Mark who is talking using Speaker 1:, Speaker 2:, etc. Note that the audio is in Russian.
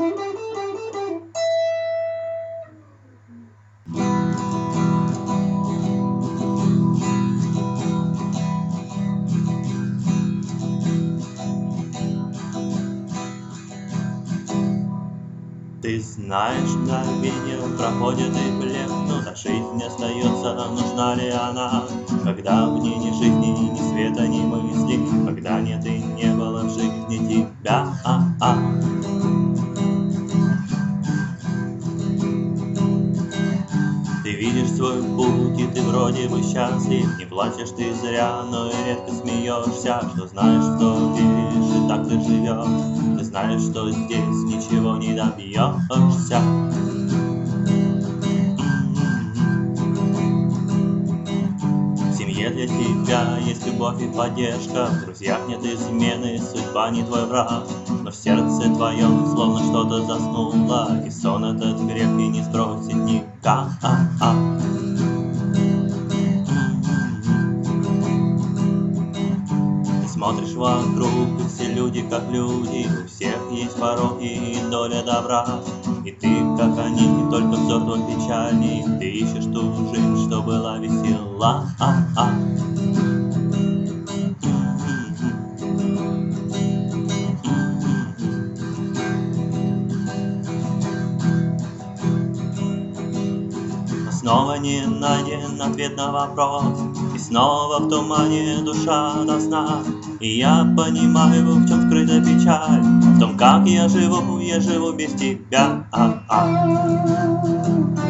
Speaker 1: Ты знаешь, мгновение проходит и блекнут, А жизнь остается, нужна ли она? Когда в ней ни жизни, ни света, ни Видишь свой путь, и ты вроде бы счастлив. Не плачешь ты зря, но и редко смеешься Что знаешь, что веришь, и так ты живешь. Ты знаешь, что здесь ничего не добьешься. Семье для тебя есть любовь и поддержка. В друзьях нет измены, судьба не твой враг. Но в сердце твоем словно что-то заснуло И сон этот крепкий не сбросит никак смотришь вокруг, и все люди как люди У всех есть пороки и доля добра. И ты, как они, только взор твой печальный. Ты ищешь ту жизнь, что была весела. Но снова не найден ответ на вопрос. И снова в тумане душа до сна И я понимаю, в чем скрыта печаль. В том, как я живу, я живу без тебя. а -а.